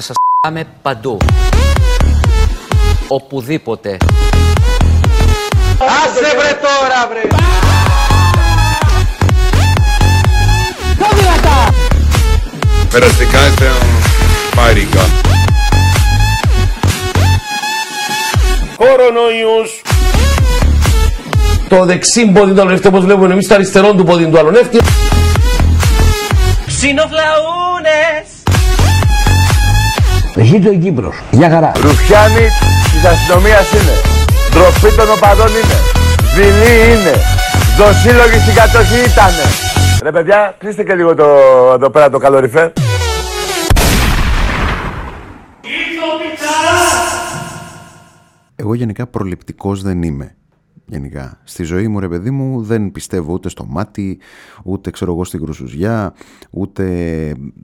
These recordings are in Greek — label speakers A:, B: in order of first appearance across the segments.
A: Θα σας πάμε παντού. Οπουδήποτε.
B: Άσε βρε τώρα βρε!
C: Περαστικά ήταν πάρικα.
B: Κορονοϊούς!
D: Το δεξί πόδι του άλλου όπως βλέπουμε εμείς το αριστερό του πόδι του άλλου νεύτη.
B: Ξινοφλαούνες!
D: Ζήτω η Κύπρος. Γεια χαρά.
C: Ρουφιάνοι της αστυνομίας είναι. Ντροπή των οπαδών είναι. Δειλή είναι. Δοσύλλογοι στην κατοχή ήτανε. Ρε παιδιά, κλείστε και λίγο το, εδώ πέρα το καλοριφέρ.
E: Εγώ γενικά προληπτικός δεν είμαι. Γενικά. Στη ζωή μου, ρε παιδί μου, δεν πιστεύω ούτε στο μάτι, ούτε ξέρω εγώ στην κρουσουζιά, ούτε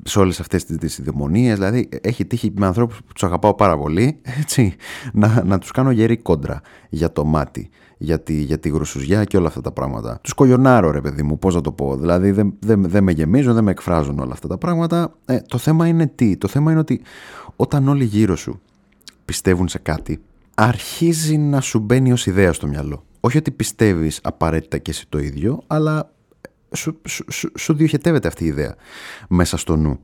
E: σε όλες αυτές τις, τις Δηλαδή, έχει τύχει με ανθρώπους που τους αγαπάω πάρα πολύ, έτσι, να, να τους κάνω γερή κόντρα για το μάτι, για τη, για τη γρουσουζιά και όλα αυτά τα πράγματα. Τους κογιονάρω, ρε παιδί μου, πώς να το πω. Δηλαδή, δεν, δεν, δεν με γεμίζουν, δεν με εκφράζουν όλα αυτά τα πράγματα. Ε, το θέμα είναι τι; Το θέμα είναι ότι όταν όλοι γύρω σου πιστεύουν σε κάτι, αρχίζει να σου μπαίνει ως ιδέα στο μυαλό. Όχι ότι πιστεύεις απαραίτητα και εσύ το ίδιο, αλλά σου, σου, σου, σου διοχετεύεται αυτή η ιδέα μέσα στο νου.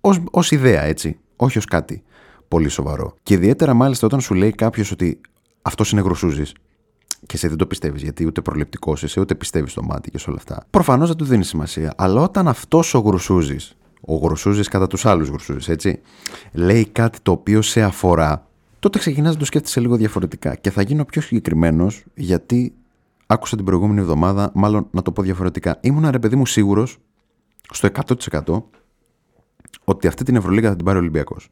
E: Ως, ως ιδέα έτσι, όχι ως κάτι πολύ σοβαρό. Και ιδιαίτερα μάλιστα όταν σου λέει κάποιος ότι αυτός είναι γροσούζης και εσύ δεν το πιστεύεις, γιατί ούτε προληπτικός είσαι, ούτε πιστεύεις στο μάτι και σε όλα αυτά. Προφανώς δεν του δίνεις σημασία. Αλλά όταν αυτός ο γρουσούζης, ο γρουσούζης κατά τους άλλους γρουσούζη, έτσι, λέει κάτι το οποίο σε αφορά, τότε ξεκινάς να το σκέφτεσαι λίγο διαφορετικά. Και θα γίνω πιο συγκεκριμένος, γιατί άκουσα την προηγούμενη εβδομάδα, μάλλον να το πω διαφορετικά. Ήμουν ρε παιδί μου σίγουρος στο 100% ότι αυτή την Ευρωλίγα θα την πάρει ο Ολυμπιακός.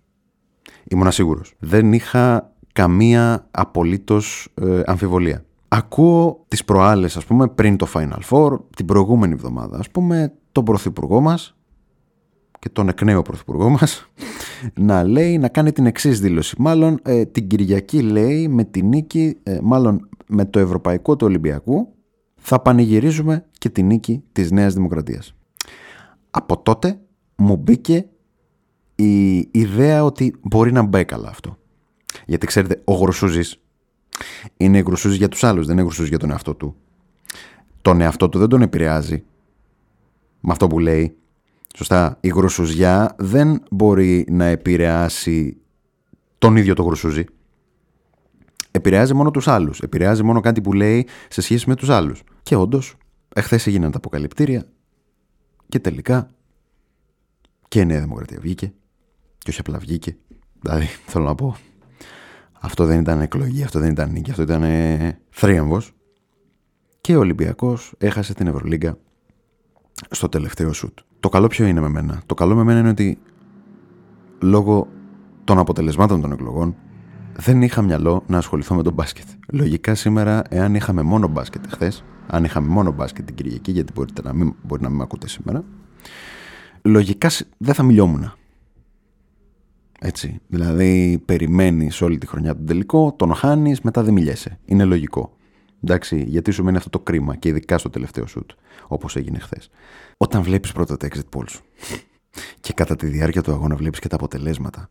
E: Ήμουν σίγουρος. Δεν είχα καμία απολύτως ε, αμφιβολία. Ακούω τις προάλλες, ας πούμε, πριν το Final Four, την προηγούμενη εβδομάδα, ας πούμε, τον πρωθυπουργό μας και τον εκ νέου πρωθυπουργό μας να λέει, να κάνει την εξής δήλωση. Μάλλον ε, την Κυριακή λέει με την νίκη, ε, μάλλον με το Ευρωπαϊκό του Ολυμπιακού θα πανηγυρίζουμε και τη νίκη της Νέας Δημοκρατίας. Από τότε μου μπήκε η ιδέα ότι μπορεί να μπει καλά αυτό. Γιατί ξέρετε, ο Γρουσούζης είναι γρουσούζη για τους άλλους, δεν είναι γρουσούζη για τον εαυτό του. Τον εαυτό του δεν τον επηρεάζει με αυτό που λέει. Σωστά, η γρουσουζιά δεν μπορεί να επηρεάσει τον ίδιο το γρουσούζι. Επηρεάζει μόνο τους άλλους. Επηρεάζει μόνο κάτι που λέει σε σχέση με τους άλλους. Και όντως, εχθές έγιναν τα αποκαλυπτήρια και τελικά και η Νέα Δημοκρατία βγήκε και όχι απλά βγήκε. Δηλαδή, θέλω να πω, αυτό δεν ήταν εκλογή, αυτό δεν ήταν νίκη, αυτό ήταν ε, θρίαμβος. Και ο Ολυμπιακός έχασε την Ευρωλίγκα στο τελευταίο σουτ. Το καλό ποιο είναι με μένα; Το καλό με μένα είναι ότι λόγω των αποτελεσμάτων των εκλογών δεν είχα μυαλό να ασχοληθώ με τον μπάσκετ. Λογικά σήμερα, εάν είχαμε μόνο μπάσκετ χθες, αν είχαμε μόνο μπάσκετ την Κυριακή, γιατί μπορείτε να μην, μπορεί να μην με ακούτε σήμερα, λογικά δεν θα μιλιόμουν. Έτσι. Δηλαδή, περιμένεις όλη τη χρονιά τον τελικό, τον χάνεις, μετά δεν μιλιέσαι. Είναι λογικό. Εντάξει, γιατί σου μένει αυτό το κρίμα και ειδικά στο τελευταίο σουτ, όπως έγινε χθες. Όταν βλέπεις πρώτα τα exit polls και κατά τη διάρκεια του αγώνα βλέπεις και τα αποτελέσματα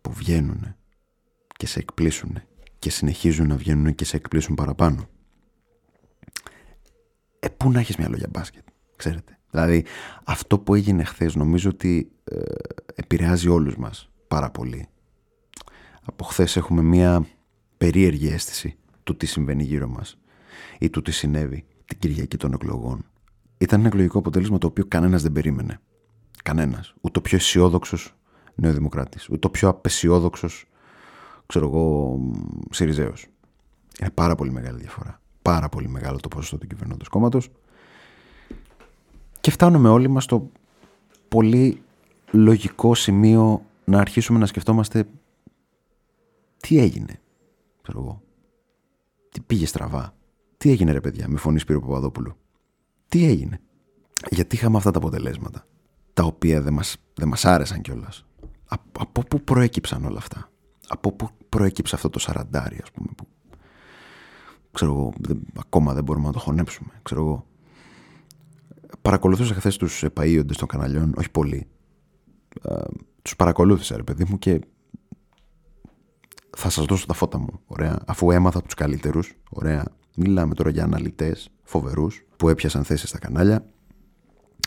E: που βγαίνουν και σε εκπλήσουν και συνεχίζουν να βγαίνουν και σε εκπλήσουν παραπάνω. Ε, πού να έχεις μια λόγια μπάσκετ, ξέρετε. Δηλαδή, αυτό που έγινε χθες νομίζω ότι ε, επηρεάζει όλους μας πάρα πολύ. Από χθες έχουμε μία περίεργη αίσθηση του τι συμβαίνει γύρω μας ή του τι συνέβη την Κυριακή των εκλογών. Ήταν ένα εκλογικό αποτέλεσμα το οποίο κανένας δεν περίμενε. Κανένας. Ούτε ο πιο αισιόδοξος νεοδημοκράτης, ούτε ο πιο απεσιόδοξος, ξέρω εγώ, Σιριζέος. Είναι πάρα πολύ μεγάλη διαφορά. Πάρα πολύ μεγάλο το ποσοστό του κυβερνώντος κόμματος. Και φτάνουμε όλοι μας στο πολύ λογικό σημείο να αρχίσουμε να σκεφτόμαστε τι έγινε, ξέρω εγώ. Τι πήγε στραβά. Τι έγινε ρε παιδιά με φωνή Σπύρου Παπαδόπουλου; Τι έγινε; Γιατί είχαμε αυτά τα αποτελέσματα. Τα οποία δεν μας, δεν μας άρεσαν κιόλας; Από, πού προέκυψαν όλα αυτά; Από πού προέκυψε αυτό το σαραντάρι ας πούμε. Που, ξέρω εγώ, ακόμα δεν μπορούμε να το χωνέψουμε. Ξέρω εγώ. Παρακολουθούσα χθες τους επαΐοντες των καναλιών, όχι πολύ Τους παρακολούθησα, ρε παιδί μου, και θα σας δώσω τα φώτα μου, ωραία. Αφού έμαθα από τους καλύτερους, ωραία. Μιλάμε τώρα για αναλυτές φοβερούς που έπιασαν θέσεις στα κανάλια,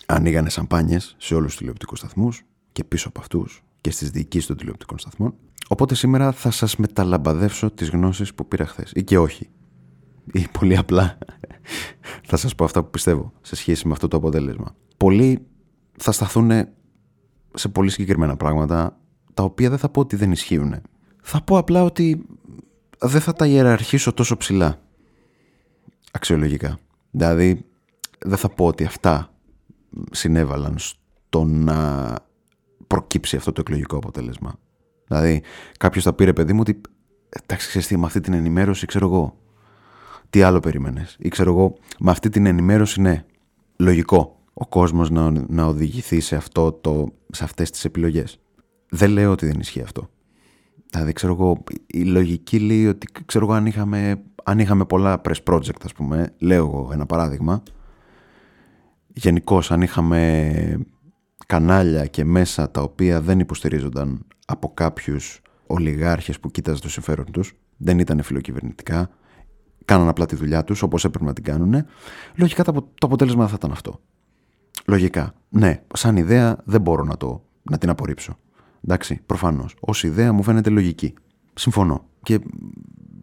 E: ανοίγανε σαμπάνιες σε όλους τους τηλεοπτικούς σταθμούς και πίσω από αυτούς και στις διοικήσεις των τηλεοπτικών σταθμών. Οπότε σήμερα θα σας μεταλαμπαδεύσω τις γνώσεις που πήρα χθες. Ή και όχι. Ή πολύ απλά θα σας πω αυτά που πιστεύω σε σχέση με αυτό το αποτέλεσμα. Πολλοί θα σταθούν σε πολύ συγκεκριμένα πράγματα τα οποία δεν θα πω ότι δεν ισχύουν. Θα πω απλά ότι δεν θα τα ιεραρχήσω τόσο ψηλά αξιολογικά. Δηλαδή δεν θα πω ότι αυτά συνέβαλαν στο να προκύψει αυτό το εκλογικό αποτέλεσμα. Δηλαδή κάποιος θα πήρε παιδί μου ότι εντάξει ξέρεις τι με αυτή την ενημέρωση ξέρω εγώ τι άλλο περίμενες; Ή ξέρω εγώ με αυτή την ενημέρωση ναι λογικό ο κόσμος να, να οδηγηθεί σε, αυτό το, σε αυτές τις επιλογές. Δεν λέω ότι δεν ισχύει αυτό. Δηλαδή, ξέρω εγώ, η λογική λέει ότι ξέρω εγώ, αν, είχαμε, αν είχαμε πολλά press project, ας πούμε, λέω εγώ ένα παράδειγμα, γενικώς αν είχαμε κανάλια και μέσα τα οποία δεν υποστηρίζονταν από κάποιους ολιγάρχες που κοίταζαν το συμφέρον τους, δεν ήταν φιλοκυβερνητικά, κάναν απλά τη δουλειά τους όπως έπρεπε να την κάνουν, λογικά το αποτέλεσμα θα ήταν αυτό. Λογικά. Ναι, σαν ιδέα δεν μπορώ να, το, να την απορρίψω. Εντάξει, προφανώς. Ω ιδέα μου φαίνεται λογική. Συμφωνώ. Και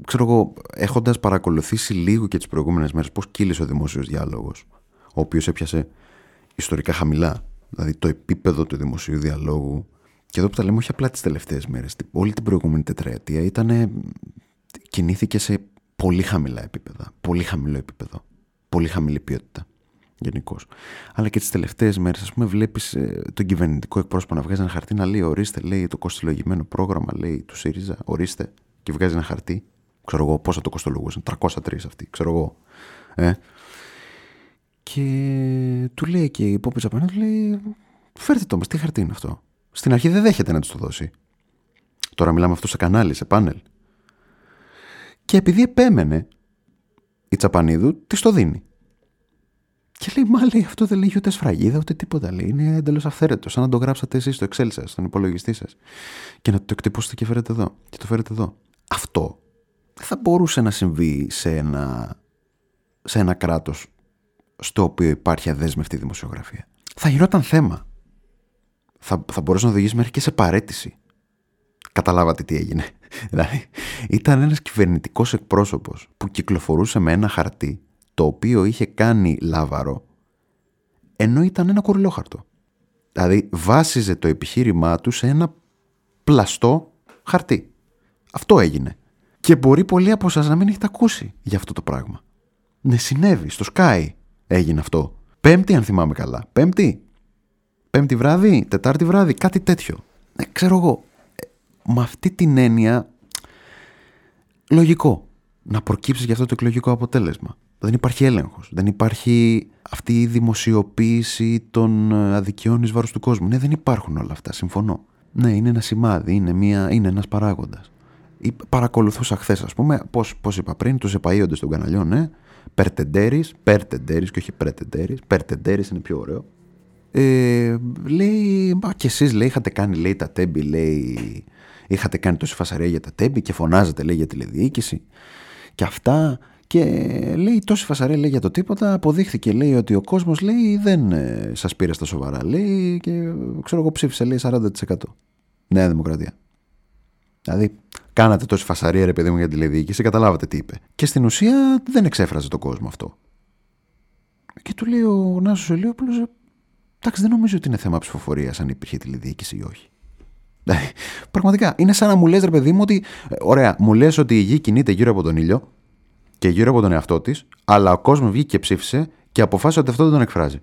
E: ξέρω εγώ, έχοντας παρακολουθήσει λίγο και τις προηγούμενες μέρες πώς κύλησε ο δημόσιος διάλογος, ο οποίος έπιασε ιστορικά χαμηλά. Δηλαδή το επίπεδο του δημοσίου διαλόγου. Και εδώ που τα λέμε, όχι απλά τις τελευταίες μέρες. Όλη την προηγούμενη τετραετία ήταν. κινήθηκε σε πολύ χαμηλά επίπεδα. Πολύ χαμηλό επίπεδο. Πολύ χαμηλή ποιότητα γενικώς. Αλλά και τις τελευταίες μέρες, ας πούμε, βλέπεις ε, τον κυβερνητικό εκπρόσωπο να βγάζει ένα χαρτί να λέει: Ορίστε, λέει το κοστολογημένο πρόγραμμα, λέει του ΣΥΡΙΖΑ, ορίστε, και βγάζει ένα χαρτί. Ξέρω εγώ πόσο το κοστολογούσαν, 303 αυτοί, ξέρω εγώ. Ε. Και του λέει και η Πόπη απέναντι, του λέει: Φέρτε το μας, τι χαρτί είναι αυτό. Στην αρχή δεν δέχεται να τους το δώσει. Τώρα μιλάμε αυτό σε κανάλι, σε πάνελ. Και επειδή επέμενε η Τσαπανίδου, της το δίνει. Και λέει, Μα λέει, αυτό δεν λέει ούτε σφραγίδα ούτε τίποτα. Λέει, είναι εντελώς αυθαίρετο. Σαν να το γράψατε εσείς στο Excel σας, στον υπολογιστή σας. Και να το εκτυπώσετε και φέρετε εδώ. Και το φέρετε εδώ. Αυτό δεν θα μπορούσε να συμβεί σε ένα, σε ένα κράτος στο οποίο υπάρχει αδέσμευτη δημοσιογραφία. Θα γινόταν θέμα. Θα, θα μπορούσε να οδηγήσει μέχρι και σε παρέτηση. Καταλάβατε τι έγινε. Δηλαδή, ήταν ένας κυβερνητικός εκπρόσωπος που κυκλοφορούσε με ένα χαρτί το οποίο είχε κάνει λάβαρο ενώ ήταν ένα κορυλόχαρτο. Δηλαδή βάσιζε το επιχείρημά του σε ένα πλαστό χαρτί. Αυτό έγινε. Και μπορεί πολλοί από εσά να μην έχετε ακούσει για αυτό το πράγμα. Ναι, συνέβη. Στο Sky έγινε αυτό. Πέμπτη, αν θυμάμαι καλά. Πέμπτη. Πέμπτη βράδυ, Τετάρτη βράδυ, κάτι τέτοιο. Ναι, ξέρω εγώ. Ε, με αυτή την έννοια, λογικό να προκύψει για αυτό το εκλογικό αποτέλεσμα. Δεν υπάρχει έλεγχος. Δεν υπάρχει αυτή η δημοσιοποίηση των ε, αδικιών εις βάρος του κόσμου. Ναι, δεν υπάρχουν όλα αυτά. Συμφωνώ. Ναι, είναι ένα σημάδι, είναι, μια, είναι ένας παράγοντας. Παρακολουθούσα χθες, ας πούμε, πώς είπα πριν, τους επαείοντε των καναλιών, ναι. Περτεντέρης, περτεντέρης και όχι πρετεντέρης. Περτεντέρης είναι πιο ωραίο. Ε, λέει, μα και εσείς λέει, είχατε κάνει λέει, τα τέμπη, λέει, είχατε κάνει τόση φασαρία για τα τέμπη και φωνάζετε λέει, για τηλεδιοίκηση. Και αυτά και λέει τόση φασαρία λέει για το τίποτα. Αποδείχθηκε λέει ότι ο κόσμος λέει δεν ε, σας πήρε στα σοβαρά. Λέει και ξέρω εγώ ψήφισε λέει 40%. Νέα Δημοκρατία. Δηλαδή, κάνατε τόση φασαρία ρε παιδί μου για τη τηλεδιοίκηση, καταλάβατε τι είπε. Και στην ουσία δεν εξέφραζε τον κόσμο αυτό. Και του λέει ο Νάσος Ελίωπουλο, εντάξει, δεν νομίζω ότι είναι θέμα ψηφοφορίας αν υπήρχε τηλεδιοίκηση ή όχι. Δηλαδή, πραγματικά είναι σαν να μου λες, ρε παιδί μου, ότι ε, ωραία, μου λες ότι η γη κινείται γύρω από τον ήλιο και γύρω από τον εαυτό της, αλλά ο κόσμος βγήκε και ψήφισε και αποφάσισε ότι αυτό δεν τον εκφράζει.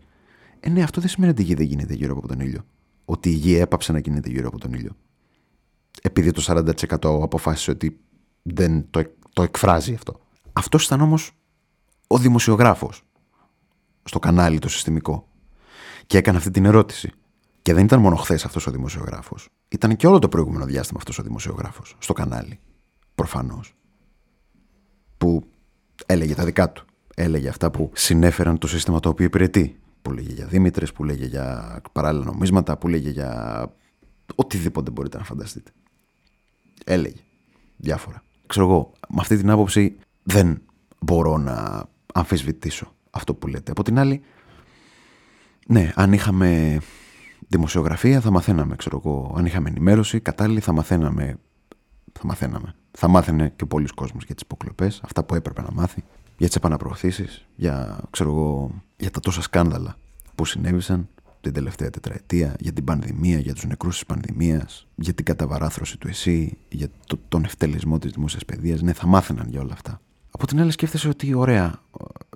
E: Ε, ναι, αυτό δεν σημαίνει ότι η γη δεν γίνεται γύρω από τον ήλιο. Ότι η γη έπαψε να κινείται γύρω από τον ήλιο. Επειδή το 40% αποφάσισε ότι δεν το, το εκφράζει αυτό. Αυτός ήταν όμως ο δημοσιογράφος στο κανάλι το συστημικό. Και έκανε αυτή την ερώτηση. Και δεν ήταν μόνο χθες αυτός ο δημοσιογράφος. Ήταν και όλο το προηγούμενο διάστημα αυτός ο δημοσιογράφος στο κανάλι. Προφανώς. Που έλεγε τα δικά του. Έλεγε αυτά που συνέφεραν το σύστημα το οποίο υπηρετεί. Που λέγε για Δήμητρες, που λέγε για παράλληλα νομίσματα, που λέγε για οτιδήποτε μπορείτε να φανταστείτε. Έλεγε διάφορα. Ξέρω εγώ, με αυτή την άποψη δεν μπορώ να αμφισβητήσω αυτό που λέτε. Από την άλλη, ναι, αν είχαμε δημοσιογραφία θα μαθαίναμε, ξέρω εγώ. Αν είχαμε ενημέρωση κατάλληλη θα μαθαίναμε. Θα μαθαίναμε. Θα μάθαινε και πολλοί κόσμος για τις υποκλοπές, αυτά που έπρεπε να μάθει, για τις επαναπροωθήσεις, για, ξέρω εγώ, για τα τόσα σκάνδαλα που συνέβησαν την τελευταία τετραετία, για την πανδημία, για τους νεκρούς της πανδημίας, για την καταβαράθρωση του ΕΣΥ, για το, τον ευτελισμό της δημόσιας παιδείας. Ναι, θα μάθαιναν για όλα αυτά. Από την άλλη σκέφτεσαι ότι ωραία,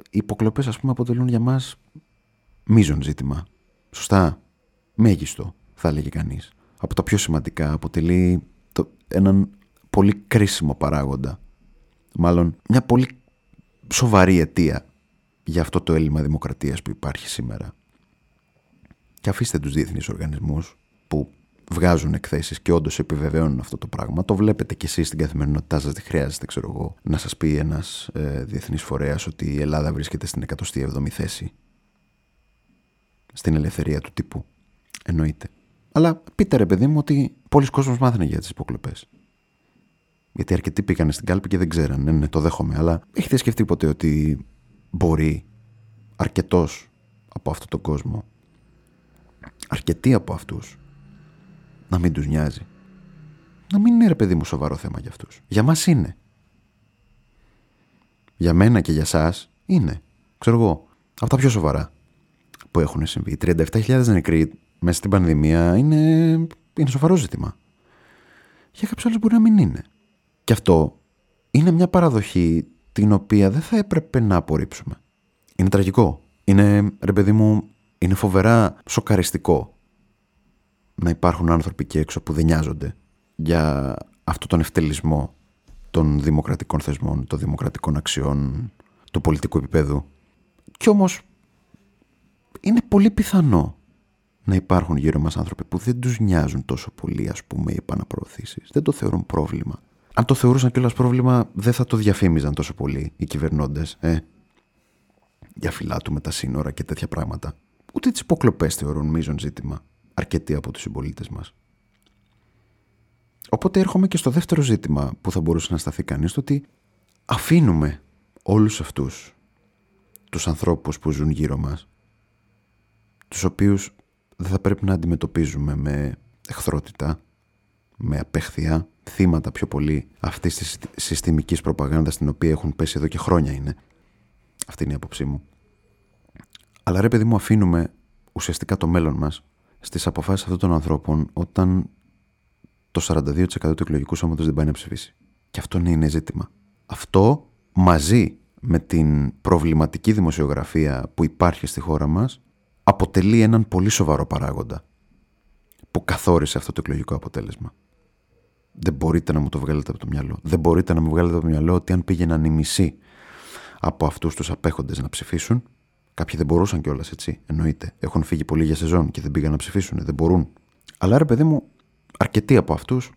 E: οι υποκλοπές ας πούμε αποτελούν για μας μείζον ζήτημα. Σωστά, μέγιστο θα έλεγε κανείς. Από τα πιο σημαντικά αποτελεί το, έναν πολύ κρίσιμο παράγοντα. Μάλλον μια πολύ σοβαρή αιτία για αυτό το έλλειμμα δημοκρατίας που υπάρχει σήμερα. Και αφήστε τους διεθνείς οργανισμούς που βγάζουν εκθέσεις και όντως επιβεβαιώνουν αυτό το πράγμα. Το βλέπετε κι εσείς στην καθημερινότητά σας, δεν χρειάζεται ξέρω εγώ, να σας πει ένας ε, διεθνής φορέας ότι η Ελλάδα βρίσκεται στην 107η θέση στην ελευθερία του τύπου. Εννοείται. Αλλά πείτε ρε παιδί μου ότι πολλοί κόσμος μάθαινε για τις υποκλοπές. Γιατί αρκετοί πήγαν στην κάλπη και δεν ξέραν. Ναι, ναι, το δέχομαι. Αλλά έχετε σκεφτεί ποτέ ότι μπορεί αρκετός από αυτόν τον κόσμο, αρκετοί από αυτούς, να μην τους νοιάζει; Να μην είναι ρε παιδί μου σοβαρό θέμα για αυτούς. Για μας είναι. Για μένα και για εσά είναι. Ξέρω εγώ. Από τα πιο σοβαρά που έχουν συμβεί. 37.000 νεκροί μέσα στην πανδημία είναι, είναι σοβαρό ζήτημα. Για κάποιους άλλους μπορεί να μην είναι. Και αυτό είναι μια παραδοχή την οποία δεν θα έπρεπε να απορρίψουμε. Είναι τραγικό. Είναι, ρε παιδί μου, είναι φοβερά σοκαριστικό να υπάρχουν άνθρωποι εκεί έξω που δεν νοιάζονται για αυτό τον ευτελισμό των δημοκρατικών θεσμών, των δημοκρατικών αξιών, του πολιτικού επίπεδου. Κι όμως είναι πολύ πιθανό να υπάρχουν γύρω μας άνθρωποι που δεν τους νοιάζουν τόσο πολύ ας πούμε οι επαναπροωθήσεις. Δεν το θεωρούν πρόβλημα αν το θεωρούσαν κιόλας πρόβλημα, δεν θα το διαφήμιζαν τόσο πολύ οι κυβερνώντες. Ε. Για φυλάτου με τα σύνορα και τέτοια πράγματα. Ούτε τις υποκλοπές θεωρούν μείζον ζήτημα αρκετοί από τους συμπολίτες μας. Οπότε έρχομαι και στο δεύτερο ζήτημα που θα μπορούσε να σταθεί κανείς, το ότι αφήνουμε όλους αυτούς τους ανθρώπους που ζουν γύρω μας, τους οποίους δεν θα πρέπει να αντιμετωπίζουμε με εχθρότητα, με απέχθεια, θύματα πιο πολύ αυτής της συστημικής προπαγάνδας στην οποία έχουν πέσει εδώ και χρόνια είναι. Αυτή είναι η άποψή μου. Αλλά ρε παιδί μου αφήνουμε ουσιαστικά το μέλλον μας στις αποφάσεις αυτών των ανθρώπων όταν το 42% του εκλογικού σώματος δεν πάει να ψηφίσει. Και αυτό είναι ζήτημα. Αυτό μαζί με την προβληματική δημοσιογραφία που υπάρχει στη χώρα μας αποτελεί έναν πολύ σοβαρό παράγοντα που καθόρισε αυτό το εκλογικό αποτέλεσμα. Δεν μπορείτε να μου το βγάλετε από το μυαλό. Δεν μπορείτε να μου βγάλετε από το μυαλό ότι αν πήγαιναν οι μισοί από αυτούς τους απέχοντες να ψηφίσουν, κάποιοι δεν μπορούσαν κιόλας έτσι. Εννοείται. Έχουν φύγει πολύ για σεζόν και δεν πήγαν να ψηφίσουν. Δεν μπορούν. Αλλά ρε παιδί μου, αρκετοί από αυτούς,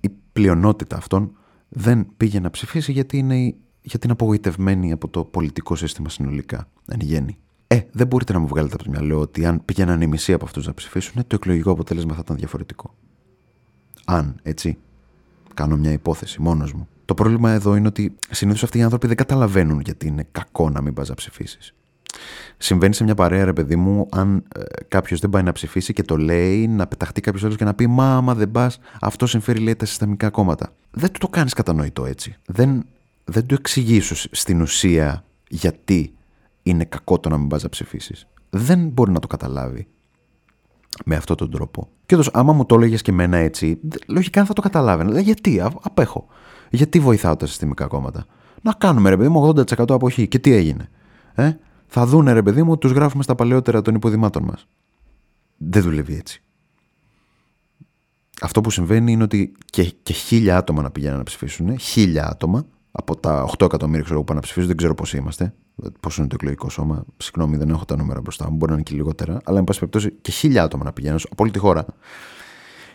E: η πλειονότητα αυτών δεν πήγε να ψηφίσει γιατί είναι, γιατί είναι απογοητευμένοι από το πολιτικό σύστημα συνολικά. Εν γέννη. Ε, δεν μπορείτε να μου βγάλετε από το μυαλό ότι αν πήγαιναν οι μισοί από αυτούς να ψηφίσουν, το εκλογικό αποτέλεσμα θα ήταν διαφορετικό. Αν, έτσι. Κάνω μια υπόθεση μόνος μου. Το πρόβλημα εδώ είναι ότι συνήθως αυτοί οι άνθρωποι δεν καταλαβαίνουν γιατί είναι κακό να μην πας να ψηφίσεις. Συμβαίνει σε μια παρέα, ρε παιδί μου, αν ε, κάποιος δεν πάει να ψηφίσει και το λέει, να πεταχτεί κάποιος άλλος και να πει Μα, άμα δεν πας, αυτό συμφέρει, λέει, τα συστημικά κόμματα. Δεν του το κάνεις κατανοητό έτσι. Δεν, δεν του εξηγήσω στην ουσία γιατί είναι κακό το να μην πας να ψηφίσεις. Δεν μπορεί να το καταλάβει με αυτόν τον τρόπο. Και όντω, άμα μου το έλεγες και εμένα έτσι, λογικά θα το καταλάβαινα. γιατί, απέχω. Γιατί βοηθάω τα συστημικά κόμματα; Να κάνουμε ρε παιδί μου 80% αποχή. Και τι έγινε; Ε; Θα δούνε ρε παιδί μου, τους γράφουμε στα παλαιότερα των υποδημάτων μας. Δεν δουλεύει έτσι. Αυτό που συμβαίνει είναι ότι και, και χίλια άτομα να πηγαίνουν να ψηφίσουν, χίλια άτομα, από τα 8 εκατομμύρια ξέρω, που πάνε να ψηφίσουν, δεν ξέρω πώ είμαστε, πόσο είναι το εκλογικό σώμα. Συγγνώμη, δεν έχω τα νούμερα μπροστά μου, μπορεί να είναι και λιγότερα. Αλλά, εν πάση περιπτώσει, και χίλια άτομα να πηγαίνουν από όλη τη χώρα.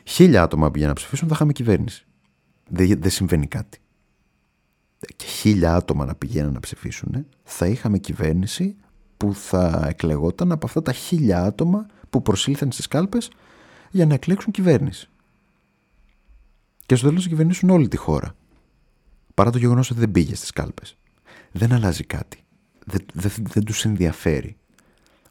E: Χίλια άτομα να πηγαίνουν να ψηφίσουν, θα είχαμε κυβέρνηση. Δεν, δεν συμβαίνει κάτι. Και χίλια άτομα να πηγαίνουν να ψηφίσουν, θα είχαμε κυβέρνηση που θα εκλεγόταν από αυτά τα χίλια άτομα που προσήλθαν στις κάλπες για να εκλέξουν κυβέρνηση. Και στο τέλος κυβερνήσουν όλη τη χώρα. Παρά το γεγονός ότι δεν πήγε στις κάλπες. Δεν αλλάζει κάτι. Δεν, δεν, δεν τους ενδιαφέρει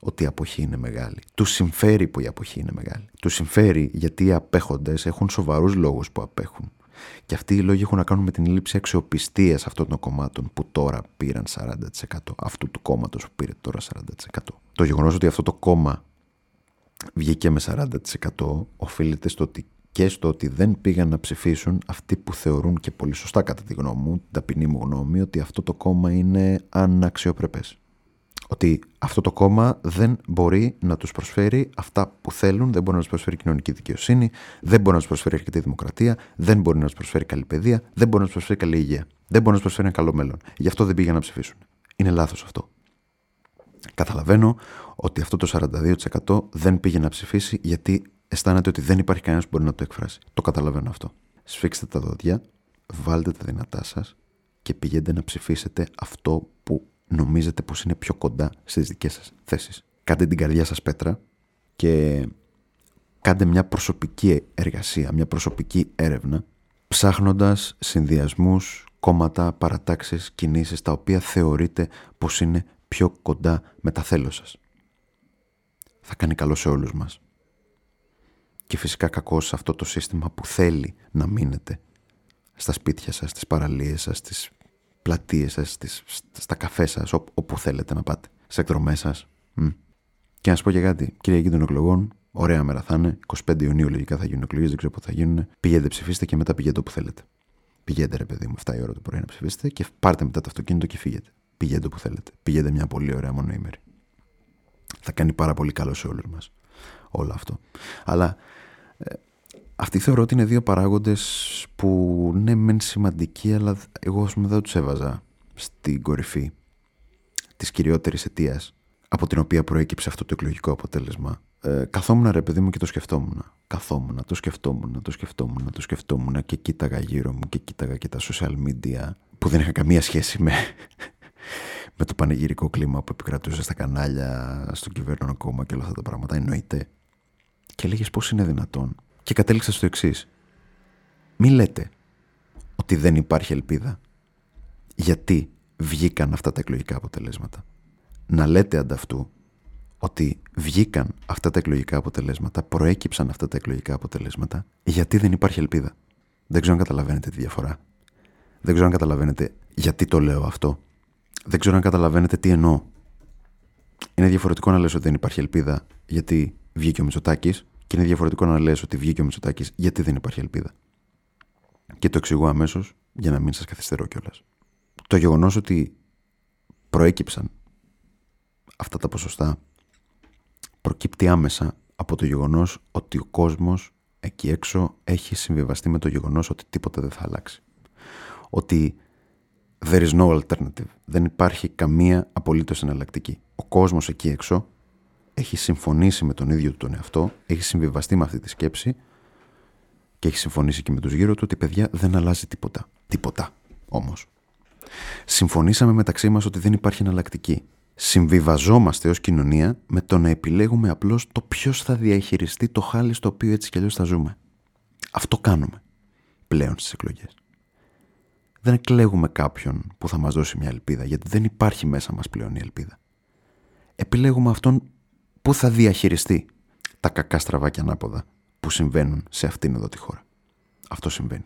E: ότι η αποχή είναι μεγάλη. Τους συμφέρει που η αποχή είναι μεγάλη. Τους συμφέρει γιατί οι απέχοντες έχουν σοβαρούς λόγους που απέχουν. Και αυτοί οι λόγοι έχουν να κάνουν με την λήψη αξιοπιστίας αυτών των κομμάτων που τώρα πήραν 40%. Αυτού του κόμματος που πήρε τώρα 40%. Το γεγονός ότι αυτό το κόμμα βγήκε με 40% οφείλεται στο ότι και στο ότι δεν πήγαν να ψηφίσουν αυτοί που θεωρούν και πολύ σωστά κατά τη γνώμη μου, την ταπεινή μου γνώμη, ότι αυτό το κόμμα είναι αναξιοπρεπές ότι αυτό το κόμμα δεν μπορεί να τους προσφέρει αυτά που θέλουν, δεν μπορεί να τους προσφέρει κοινωνική δικαιοσύνη, δεν μπορεί να τους προσφέρει αρκετή δημοκρατία, δεν μπορεί να τους προσφέρει καλή παιδεία, δεν μπορεί να τους προσφέρει καλή υγεία, δεν μπορεί να τους προσφέρει ένα καλό μέλλον. Γι' αυτό δεν πήγαν να ψηφίσουν. Είναι λάθος αυτό. Καταλαβαίνω ότι αυτό το 42% δεν πήγε να ψηφίσει γιατί αισθάνεται ότι δεν υπάρχει κανένας που μπορεί να το εκφράσει. Το καταλαβαίνω αυτό. Σφίξτε τα δόντια, βάλτε τα δυνατά σας και πηγαίνετε να ψηφίσετε αυτό που νομίζετε πως είναι πιο κοντά στις δικές σας θέσεις. Κάντε την καρδιά σας πέτρα και κάντε μια προσωπική εργασία, μια προσωπική έρευνα ψάχνοντας συνδυασμούς, κόμματα, παρατάξεις, κινήσεις τα οποία θεωρείτε πως είναι πιο κοντά με τα θέλω σας. Θα κάνει καλό σε όλους μας. Και φυσικά κακός σε αυτό το σύστημα που θέλει να μείνετε στα σπίτια σας, στις παραλίες σας, στις πλατείες σας, στις, στα καφέ σας, όπου θέλετε να πάτε, σε εκδρομές σας. Και να σας πω και κάτι, Κυριακή των εκλογών, ωραία μέρα θα είναι, 25 Ιουνίου λογικά θα γίνουν εκλογές, δεν ξέρω πότε θα γίνουν. Πηγαίνετε, ψηφίστε και μετά πηγαίνετε όπου θέλετε. Πηγαίνετε, ρε παιδί μου, 7 η ώρα το πρωί να ψηφίσετε και πάρτε μετά το αυτοκίνητο και φύγετε. Πηγαίνετε όπου θέλετε. Πηγαίνετε μια πολύ ωραία μονοήμερη. Θα κάνει πάρα πολύ καλό σε όλους μας όλο αυτό. Αλλά ε, αυτοί θεωρώ ότι είναι δύο παράγοντες που ναι μεν σημαντικοί αλλά εγώ ας πούμε δεν τους έβαζα στην κορυφή της κυριότερης αιτίας από την οποία προέκυψε αυτό το εκλογικό αποτέλεσμα. Ε, καθόμουν ρε παιδί μου και το σκεφτόμουν. Καθόμουν, το σκεφτόμουν, το σκεφτόμουν, το σκεφτόμουν και κοίταγα γύρω μου και κοίταγα και τα social media που δεν είχαν καμία σχέση με, με το πανηγυρικό κλίμα που επικρατούσε στα κανάλια, στο κυβέρνον κόμμα και όλα αυτά τα πράγματα. Εννοείται. Και λέγε πώς είναι δυνατόν; Και κατέληξα στο εξής. Μη λέτε ότι δεν υπάρχει ελπίδα; Γιατί βγήκαν αυτά τα εκλογικά αποτελέσματα; Να λέτε ανταυτού ότι βγήκαν αυτά τα εκλογικά αποτελέσματα, προέκυψαν αυτά τα εκλογικά αποτελέσματα, γιατί δεν υπάρχει ελπίδα; Δεν ξέρω αν καταλαβαίνετε τη διαφορά. Δεν ξέρω αν καταλαβαίνετε γιατί το λέω αυτό. Δεν ξέρω αν καταλαβαίνετε τι εννοώ. Είναι διαφορετικό να λες ότι δεν υπάρχει ελπίδα γιατί βγήκε ο Μητσοτάκης και είναι διαφορετικό να λες ότι βγήκε ο Μητσοτάκης γιατί δεν υπάρχει ελπίδα. Και το εξηγώ αμέσως για να μην σας καθυστερώ κιόλας. Το γεγονός ότι προέκυψαν αυτά τα ποσοστά προκύπτει άμεσα από το γεγονός ότι ο κόσμος εκεί έξω έχει συμβιβαστεί με το γεγονός ότι τίποτα δεν θα αλλάξει. Ότι there is no alternative. Δεν υπάρχει καμία απολύτως εναλλακτική. Ο κόσμος εκεί έξω έχει συμφωνήσει με τον ίδιο του τον εαυτό, έχει συμβιβαστεί με αυτή τη σκέψη και έχει συμφωνήσει και με τους γύρω του ότι παιδιά δεν αλλάζει τίποτα. Τίποτα όμως. Συμφωνήσαμε μεταξύ μας ότι δεν υπάρχει εναλλακτική. Συμβιβαζόμαστε ως κοινωνία με το να επιλέγουμε απλώς το ποιος θα διαχειριστεί το χάλι στο οποίο έτσι κι αλλιώς θα ζούμε. Αυτό κάνουμε πλέον στις εκλογές. Δεν εκλέγουμε κάποιον που θα μας δώσει μια ελπίδα, γιατί δεν υπάρχει μέσα μας πλέον η ελπίδα. Επιλέγουμε αυτόν που θα διαχειριστεί τα κακά στραβά και ανάποδα που συμβαίνουν σε αυτήν εδώ τη χώρα; Αυτό συμβαίνει.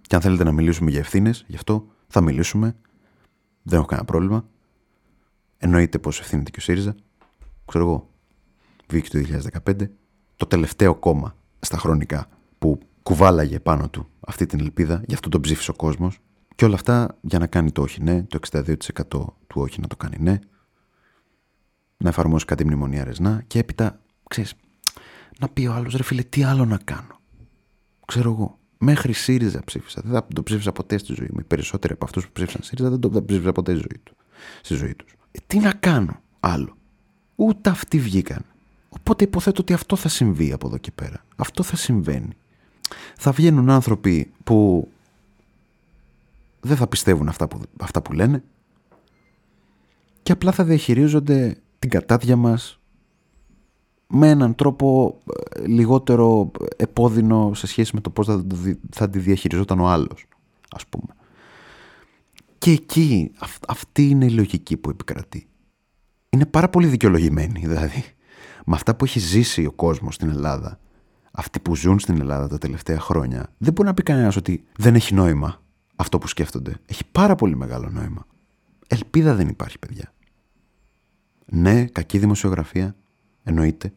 E: Και αν θέλετε να μιλήσουμε για ευθύνες, γι' αυτό θα μιλήσουμε. Δεν έχω κανένα πρόβλημα. Εννοείται πως ευθύνεται και ο ΣΥΡΙΖΑ. Ξέρω εγώ. Βγήκε το 2015. Το τελευταίο κόμμα στα χρονικά που κουβάλαγε πάνω του αυτή την ελπίδα, γι' αυτό τον ψήφισε ο κόσμος. Και όλα αυτά για να κάνει το όχι ναι, το 62% του όχι να το κάνει ναι, να εφαρμόσει κάτι μνημονιάρες να και έπειτα, ξέρεις, να πει ο άλλος ρε φίλε τι άλλο να κάνω. Ξέρω εγώ. Μέχρι ΣΥΡΙΖΑ ψήφισα. Δεν θα το ψήφισα ποτέ στη ζωή μου. Οι περισσότεροι από αυτούς που ψήφισαν ΣΥΡΙΖΑ δεν το ψήφισα ποτέ στη ζωή, του. στη ζωή τους. Ε, τι να κάνω άλλο. Ούτε αυτοί βγήκαν. Οπότε υποθέτω ότι αυτό θα συμβεί από εδώ και πέρα. Αυτό θα συμβαίνει. Θα βγαίνουν άνθρωποι που δεν θα πιστεύουν αυτά που, αυτά που λένε και απλά θα διαχειρίζονται την κατάδια μας με έναν τρόπο ε, λιγότερο επώδυνο σε σχέση με το πώς θα, το δι- θα τη διαχειριζόταν ο άλλος, ας πούμε. Και εκεί αυ- αυτή είναι η λογική που επικρατεί. Είναι πάρα πολύ δικαιολογημένη, δηλαδή. Με αυτά που έχει ζήσει ο κόσμος στην Ελλάδα, αυτοί που ζουν στην Ελλάδα τα τελευταία χρόνια, δεν μπορεί να πει κανένας ότι δεν έχει νόημα αυτό που σκέφτονται. Έχει πάρα πολύ μεγάλο νόημα. Ελπίδα δεν υπάρχει, παιδιά. Ναι, κακή δημοσιογραφία, εννοείται.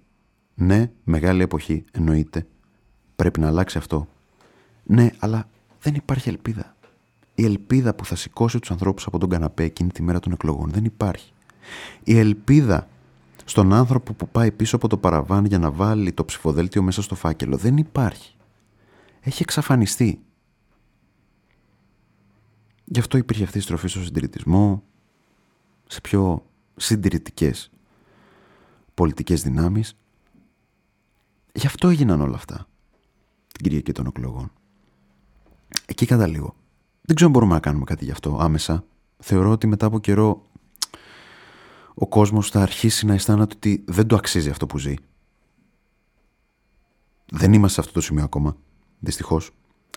E: Ναι, μεγάλη εποχή, εννοείται. Πρέπει να αλλάξει αυτό. Ναι, αλλά δεν υπάρχει ελπίδα. Η ελπίδα που θα σηκώσει τους ανθρώπους από τον καναπέ εκείνη τη μέρα των εκλογών δεν υπάρχει. Η ελπίδα στον άνθρωπο που πάει πίσω από το παραβάν για να βάλει το ψηφοδέλτιο μέσα στο φάκελο δεν υπάρχει. Έχει εξαφανιστεί. Γι' αυτό υπήρχε αυτή η στροφή στο συντηρητισμό, σε πιο συντηρητικές πολιτικές δυνάμεις. Γι' αυτό έγιναν όλα αυτά την Κυριακή των εκλογών. Εκεί καταλήγω. Δεν ξέρω αν μπορούμε να κάνουμε κάτι γι' αυτό άμεσα. Θεωρώ ότι μετά από καιρό ο κόσμος θα αρχίσει να αισθάνεται ότι δεν το αξίζει αυτό που ζει. Δεν είμαστε σε αυτό το σημείο ακόμα, δυστυχώς.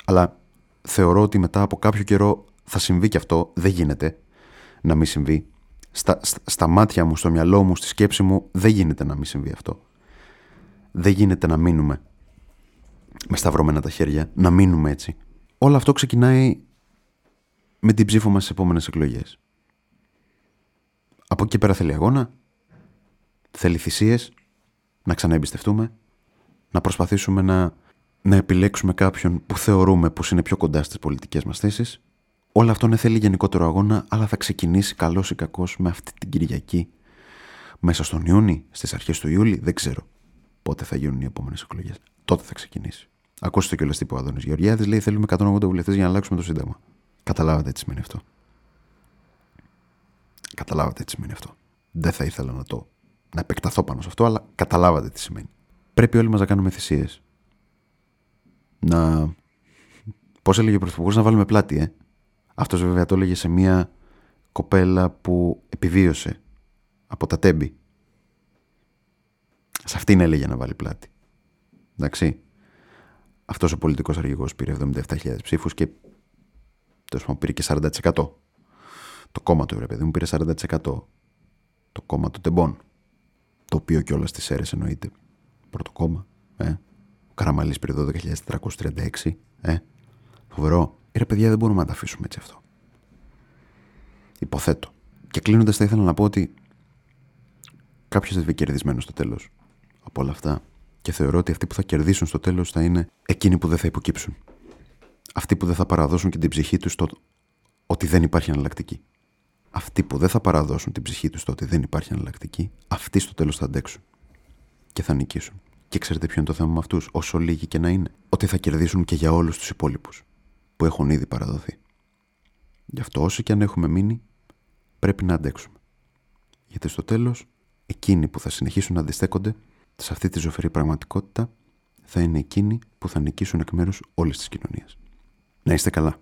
E: Αλλά θεωρώ ότι μετά από κάποιο καιρό θα συμβεί και αυτό. Δεν γίνεται να μην συμβεί. Στα, στα, στα μάτια μου, στο μυαλό μου, στη σκέψη μου, δεν γίνεται να μην συμβεί αυτό. Δεν γίνεται να μείνουμε με σταυρωμένα τα χέρια, να μείνουμε έτσι. Όλο αυτό ξεκινάει με την ψήφο μας στις επόμενες εκλογές. Από εκεί και πέρα θέλει αγώνα, θέλει θυσίες, να ξαναεμπιστευτούμε, να προσπαθήσουμε να, να επιλέξουμε κάποιον που θεωρούμε πως είναι πιο κοντά στις πολιτικές μας θέσεις. Όλο αυτό ναι θέλει γενικότερο αγώνα, αλλά θα ξεκινήσει καλός ή κακός με αυτή την Κυριακή. Μέσα στον Ιούνι, στις αρχές του Ιούλη, δεν ξέρω πότε θα γίνουν οι επόμενες εκλογές. Τότε θα ξεκινήσει. Ακούστε κιόλας τι είπε ο Άδωνης Γεωργιάδης, λέει: Θέλουμε 180 βουλευτές για να αλλάξουμε το Σύνταγμα. Καταλάβατε τι σημαίνει αυτό. Καταλάβατε τι σημαίνει αυτό. Δεν θα ήθελα να το να επεκταθώ πάνω σε αυτό, αλλά καταλάβατε τι σημαίνει. Πρέπει όλοι μας να κάνουμε θυσίες. Να. Πώς έλεγε ο Πρωθυπουργός, να βάλουμε πλάτη, ε; Αυτός βέβαια το έλεγε σε μια κοπέλα που επιβίωσε από τα τέμπη. Σε αυτήν έλεγε να βάλει πλάτη. Εντάξει. Αυτός ο πολιτικός αρχηγό πήρε 77.000 ψήφους και τέλος πάντων πήρε και 40%. Το κόμμα του, ρε παιδί μου, πήρε 40%. Το κόμμα του Τεμπών. Το οποίο κιόλας της αίρεσε εννοείται. Πρώτο κόμμα. Ε. Ο Καραμαλής πήρε 12.436. Ε. Φοβερό. Ε, ρε παιδιά, δεν μπορούμε να τα αφήσουμε έτσι αυτό. Υποθέτω. Και κλείνοντας, θα ήθελα να πω ότι κάποιος θα βγει κερδισμένος στο τέλος από όλα αυτά. Και θεωρώ ότι αυτοί που θα κερδίσουν στο τέλος θα είναι εκείνοι που δεν θα υποκύψουν. Αυτοί που δεν θα παραδώσουν και την ψυχή τους στο ότι δεν υπάρχει εναλλακτική. Αυτοί που δεν θα παραδώσουν την ψυχή τους στο ότι δεν υπάρχει εναλλακτική, αυτοί στο τέλος θα αντέξουν. Και θα νικήσουν. Και ξέρετε ποιο είναι το θέμα με αυτούς, όσο λίγοι και να είναι. Ότι θα κερδίσουν και για όλους τους υπόλοιπους που έχουν ήδη παραδοθεί. Γι' αυτό όσοι και αν έχουμε μείνει, πρέπει να αντέξουμε. Γιατί στο τέλος, εκείνοι που θα συνεχίσουν να αντιστέκονται σε αυτή τη ζωφερή πραγματικότητα θα είναι εκείνοι που θα νικήσουν εκ μέρους όλης της κοινωνίας. Να είστε καλά.